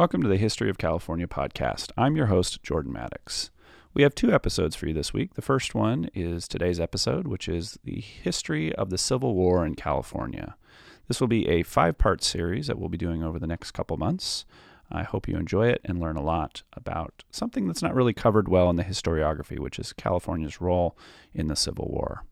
Welcome to the History of California podcast. I'm your host, Jordan Maddox. We have two episodes for you this week. The first one is today's episode, which is the history of the Civil War in California. This will be a five part series that we'll be doing over the next couple months. I hope you enjoy it and learn a lot about something that's not really covered well in the historiography, which is California's role in the Civil War.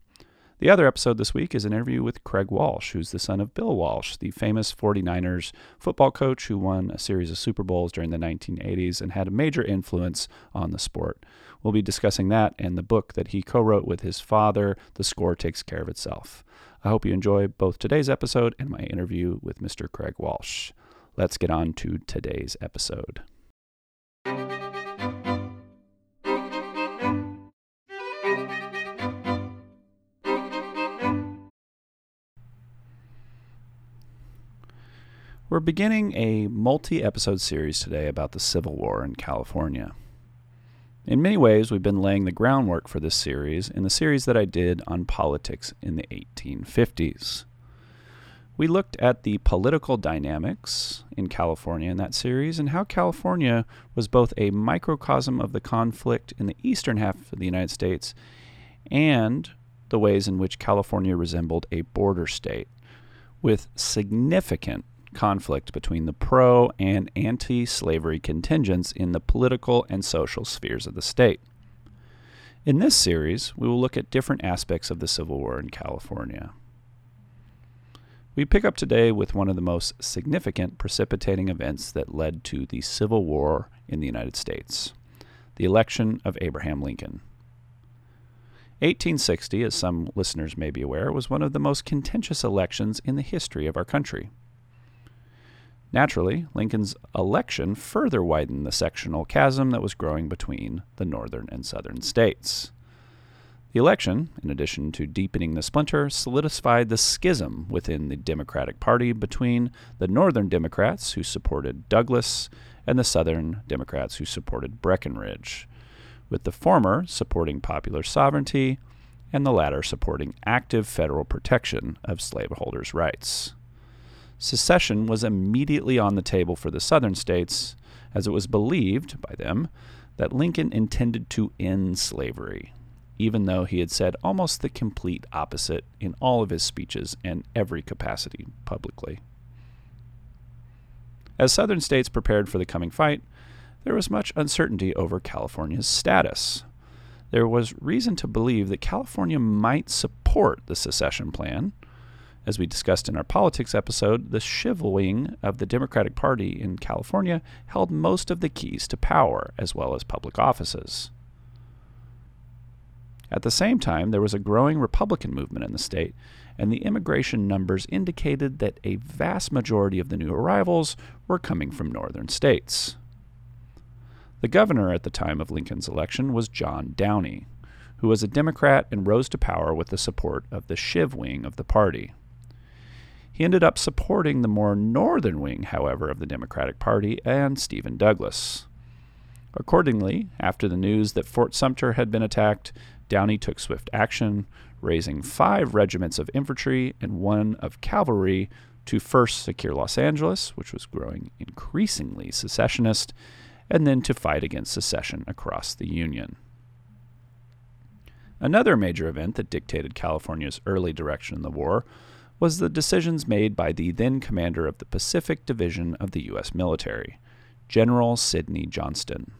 The other episode this week is an interview with Craig Walsh, who's the son of Bill Walsh, the famous 49ers football coach who won a series of Super Bowls during the 1980s and had a major influence on the sport. We'll be discussing that and the book that he co wrote with his father, The Score Takes Care of Itself. I hope you enjoy both today's episode and my interview with Mr. Craig Walsh. Let's get on to today's episode. We're beginning a multi episode series today about the Civil War in California. In many ways, we've been laying the groundwork for this series in the series that I did on politics in the 1850s. We looked at the political dynamics in California in that series and how California was both a microcosm of the conflict in the eastern half of the United States and the ways in which California resembled a border state with significant conflict between the pro and anti slavery contingents in the political and social spheres of the state. In this series, we will look at different aspects of the Civil War in California. We pick up today with one of the most significant precipitating events that led to the Civil War in the United States the election of Abraham Lincoln. 1860, as some listeners may be aware, was one of the most contentious elections in the history of our country. Naturally, Lincoln's election further widened the sectional chasm that was growing between the northern and southern states. The election, in addition to deepening the splinter, solidified the schism within the Democratic Party between the Northern Democrats, who supported Douglas, and the Southern Democrats, who supported Breckinridge, with the former supporting popular sovereignty and the latter supporting active federal protection of slaveholders' rights secession was immediately on the table for the southern states, as it was believed by them that Lincoln intended to end slavery, even though he had said almost the complete opposite in all of his speeches and every capacity publicly. As southern states prepared for the coming fight, there was much uncertainty over California's status. There was reason to believe that California might support the secession plan, as we discussed in our politics episode, the Chiv wing of the Democratic Party in California held most of the keys to power as well as public offices. At the same time, there was a growing Republican movement in the state, and the immigration numbers indicated that a vast majority of the new arrivals were coming from northern states. The governor at the time of Lincoln's election was John Downey, who was a Democrat and rose to power with the support of the Chiv wing of the party. He ended up supporting the more northern wing, however, of the Democratic Party and Stephen Douglas. Accordingly, after the news that Fort Sumter had been attacked, Downey took swift action, raising five regiments of infantry and one of cavalry to first secure Los Angeles, which was growing increasingly secessionist, and then to fight against secession across the Union. Another major event that dictated California's early direction in the war was the decisions made by the then commander of the Pacific Division of the U.S. military, General Sidney Johnston.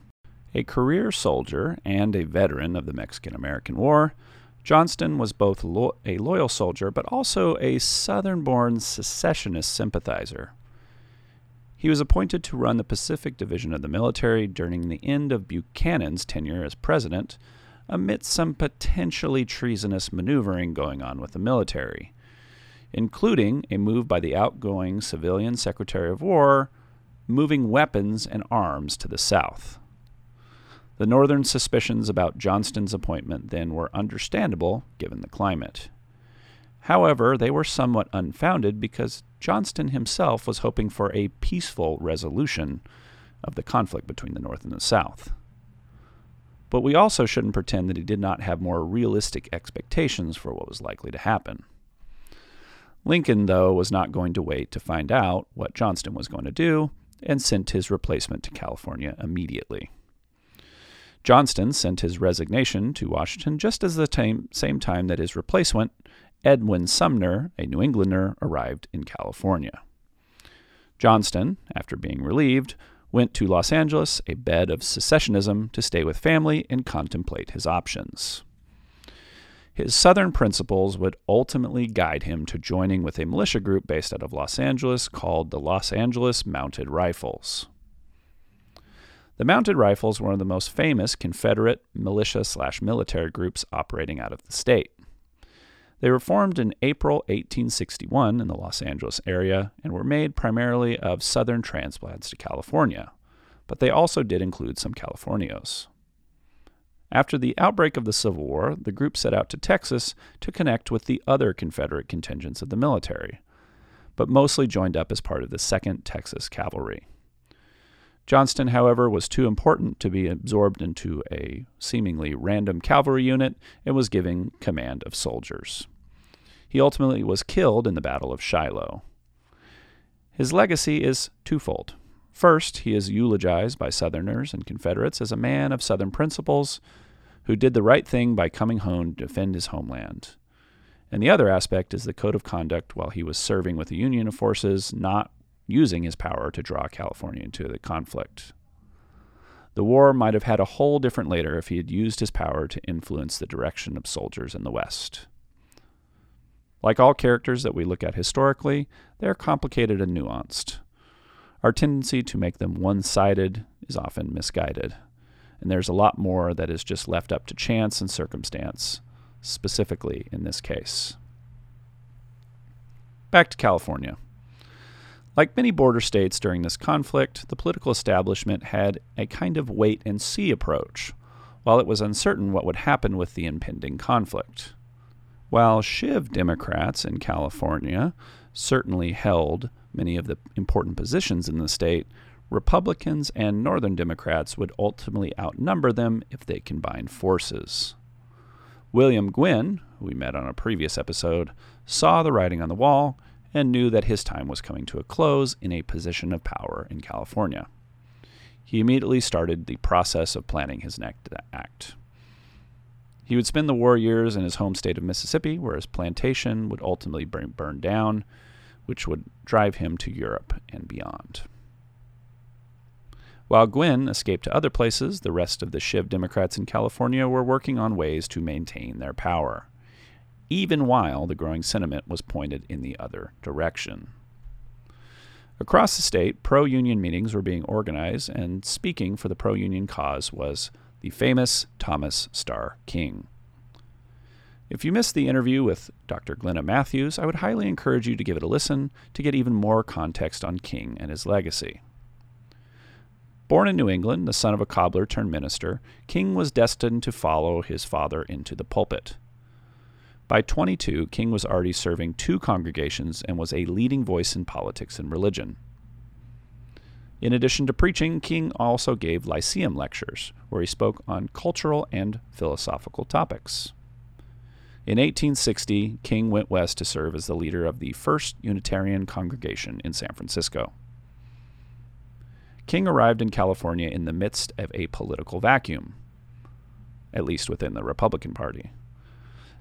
A career soldier and a veteran of the Mexican American War, Johnston was both lo- a loyal soldier but also a Southern born secessionist sympathizer. He was appointed to run the Pacific Division of the military during the end of Buchanan's tenure as president, amidst some potentially treasonous maneuvering going on with the military including a move by the outgoing civilian Secretary of War moving weapons and arms to the south. The northern suspicions about Johnston's appointment then were understandable given the climate. However, they were somewhat unfounded because Johnston himself was hoping for a peaceful resolution of the conflict between the North and the South. But we also shouldn't pretend that he did not have more realistic expectations for what was likely to happen. Lincoln, though, was not going to wait to find out what Johnston was going to do, and sent his replacement to California immediately. Johnston sent his resignation to Washington just as the same time that his replacement, Edwin Sumner, a New Englander, arrived in California. Johnston, after being relieved, went to Los Angeles, a bed of secessionism, to stay with family and contemplate his options. His Southern principles would ultimately guide him to joining with a militia group based out of Los Angeles called the Los Angeles Mounted Rifles. The Mounted Rifles were one of the most famous Confederate militia slash military groups operating out of the state. They were formed in April 1861 in the Los Angeles area and were made primarily of Southern transplants to California, but they also did include some Californios. After the outbreak of the Civil War, the group set out to Texas to connect with the other Confederate contingents of the military, but mostly joined up as part of the 2nd Texas Cavalry. Johnston, however, was too important to be absorbed into a seemingly random cavalry unit and was given command of soldiers. He ultimately was killed in the Battle of Shiloh. His legacy is twofold. First, he is eulogized by Southerners and Confederates as a man of Southern principles who did the right thing by coming home to defend his homeland. And the other aspect is the code of conduct while he was serving with the Union forces, not using his power to draw California into the conflict. The war might have had a whole different later if he had used his power to influence the direction of soldiers in the West. Like all characters that we look at historically, they are complicated and nuanced. Our tendency to make them one sided is often misguided, and there's a lot more that is just left up to chance and circumstance, specifically in this case. Back to California. Like many border states during this conflict, the political establishment had a kind of wait and see approach, while it was uncertain what would happen with the impending conflict. While Chiv Democrats in California certainly held many of the important positions in the state, Republicans and Northern Democrats would ultimately outnumber them if they combined forces. William Gwin, who we met on a previous episode, saw the writing on the wall and knew that his time was coming to a close in a position of power in California. He immediately started the process of planning his next act. He would spend the war years in his home state of Mississippi, where his plantation would ultimately burn down, which would drive him to Europe and beyond. While Gwin escaped to other places, the rest of the Chiv Democrats in California were working on ways to maintain their power even while the growing sentiment was pointed in the other direction. Across the state, pro union meetings were being organized, and speaking for the pro union cause was the famous Thomas Starr King. If you missed the interview with Dr. Glenna Matthews, I would highly encourage you to give it a listen to get even more context on King and his legacy. Born in New England, the son of a cobbler turned minister, King was destined to follow his father into the pulpit. By 22, King was already serving two congregations and was a leading voice in politics and religion. In addition to preaching, King also gave Lyceum lectures, where he spoke on cultural and philosophical topics. In 1860, King went west to serve as the leader of the First Unitarian Congregation in San Francisco. King arrived in California in the midst of a political vacuum, at least within the Republican Party.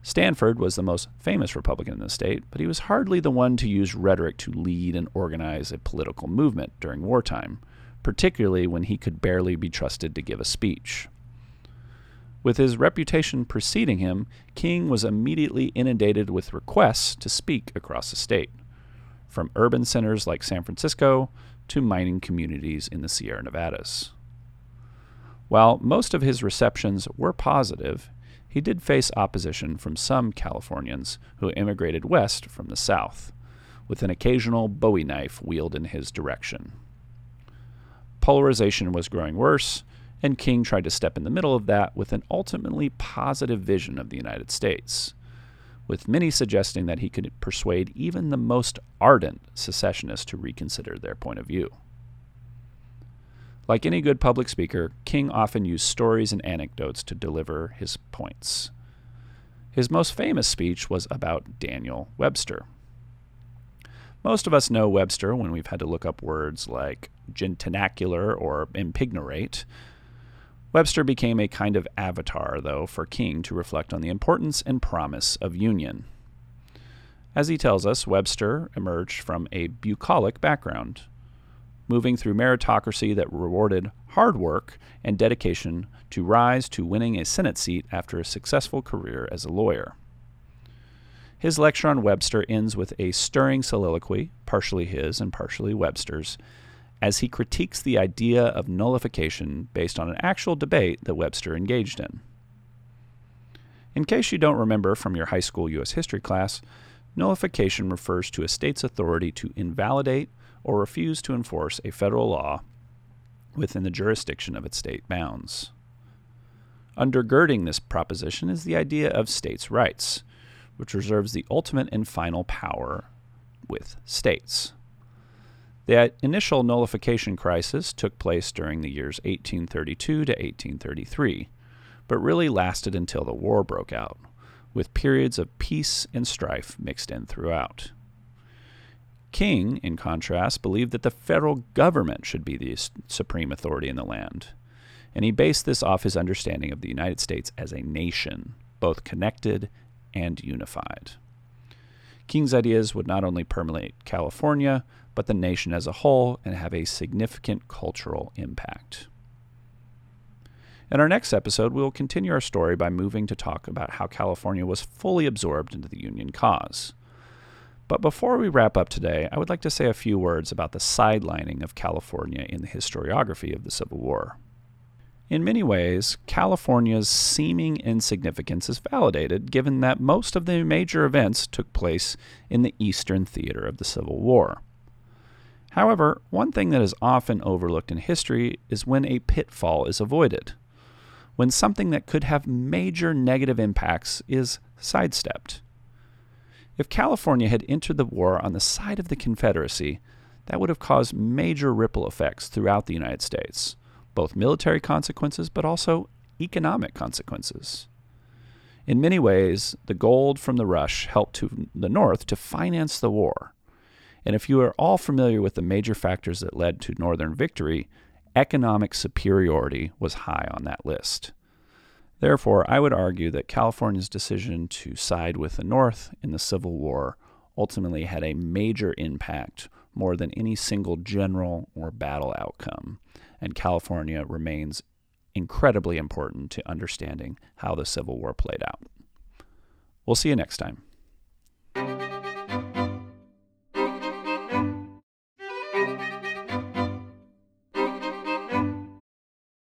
Stanford was the most famous Republican in the state, but he was hardly the one to use rhetoric to lead and organize a political movement during wartime, particularly when he could barely be trusted to give a speech. With his reputation preceding him, King was immediately inundated with requests to speak across the state, from urban centers like San Francisco to mining communities in the Sierra Nevadas. While most of his receptions were positive, he did face opposition from some Californians who immigrated west from the south, with an occasional bowie knife wheeled in his direction. Polarization was growing worse, and King tried to step in the middle of that with an ultimately positive vision of the United States, with many suggesting that he could persuade even the most ardent secessionists to reconsider their point of view. Like any good public speaker, King often used stories and anecdotes to deliver his points. His most famous speech was about Daniel Webster. Most of us know Webster when we've had to look up words like gentinacular or impignorate. Webster became a kind of avatar, though, for King to reflect on the importance and promise of union. As he tells us, Webster emerged from a bucolic background, moving through meritocracy that rewarded hard work and dedication to rise to winning a Senate seat after a successful career as a lawyer. His lecture on Webster ends with a stirring soliloquy, partially his and partially Webster's, as he critiques the idea of nullification based on an actual debate that Webster engaged in. In case you don't remember from your high school U.S. history class, nullification refers to a state's authority to invalidate or refuse to enforce a federal law within the jurisdiction of its state bounds. Undergirding this proposition is the idea of states' rights, which reserves the ultimate and final power with states. The initial nullification crisis took place during the years 1832 to 1833, but really lasted until the war broke out, with periods of peace and strife mixed in throughout. King, in contrast, believed that the federal government should be the supreme authority in the land, and he based this off his understanding of the United States as a nation, both connected and unified. King's ideas would not only permeate California, but the nation as a whole and have a significant cultural impact. In our next episode, we will continue our story by moving to talk about how California was fully absorbed into the Union cause. But before we wrap up today, I would like to say a few words about the sidelining of California in the historiography of the Civil War. In many ways, California's seeming insignificance is validated given that most of the major events took place in the eastern theater of the Civil War. However, one thing that is often overlooked in history is when a pitfall is avoided, when something that could have major negative impacts is sidestepped. If California had entered the war on the side of the Confederacy, that would have caused major ripple effects throughout the United States both military consequences but also economic consequences. In many ways, the gold from the rush helped to the North to finance the war. And if you are all familiar with the major factors that led to Northern victory, economic superiority was high on that list. Therefore, I would argue that California's decision to side with the North in the Civil War ultimately had a major impact more than any single general or battle outcome and California remains incredibly important to understanding how the Civil War played out. We'll see you next time.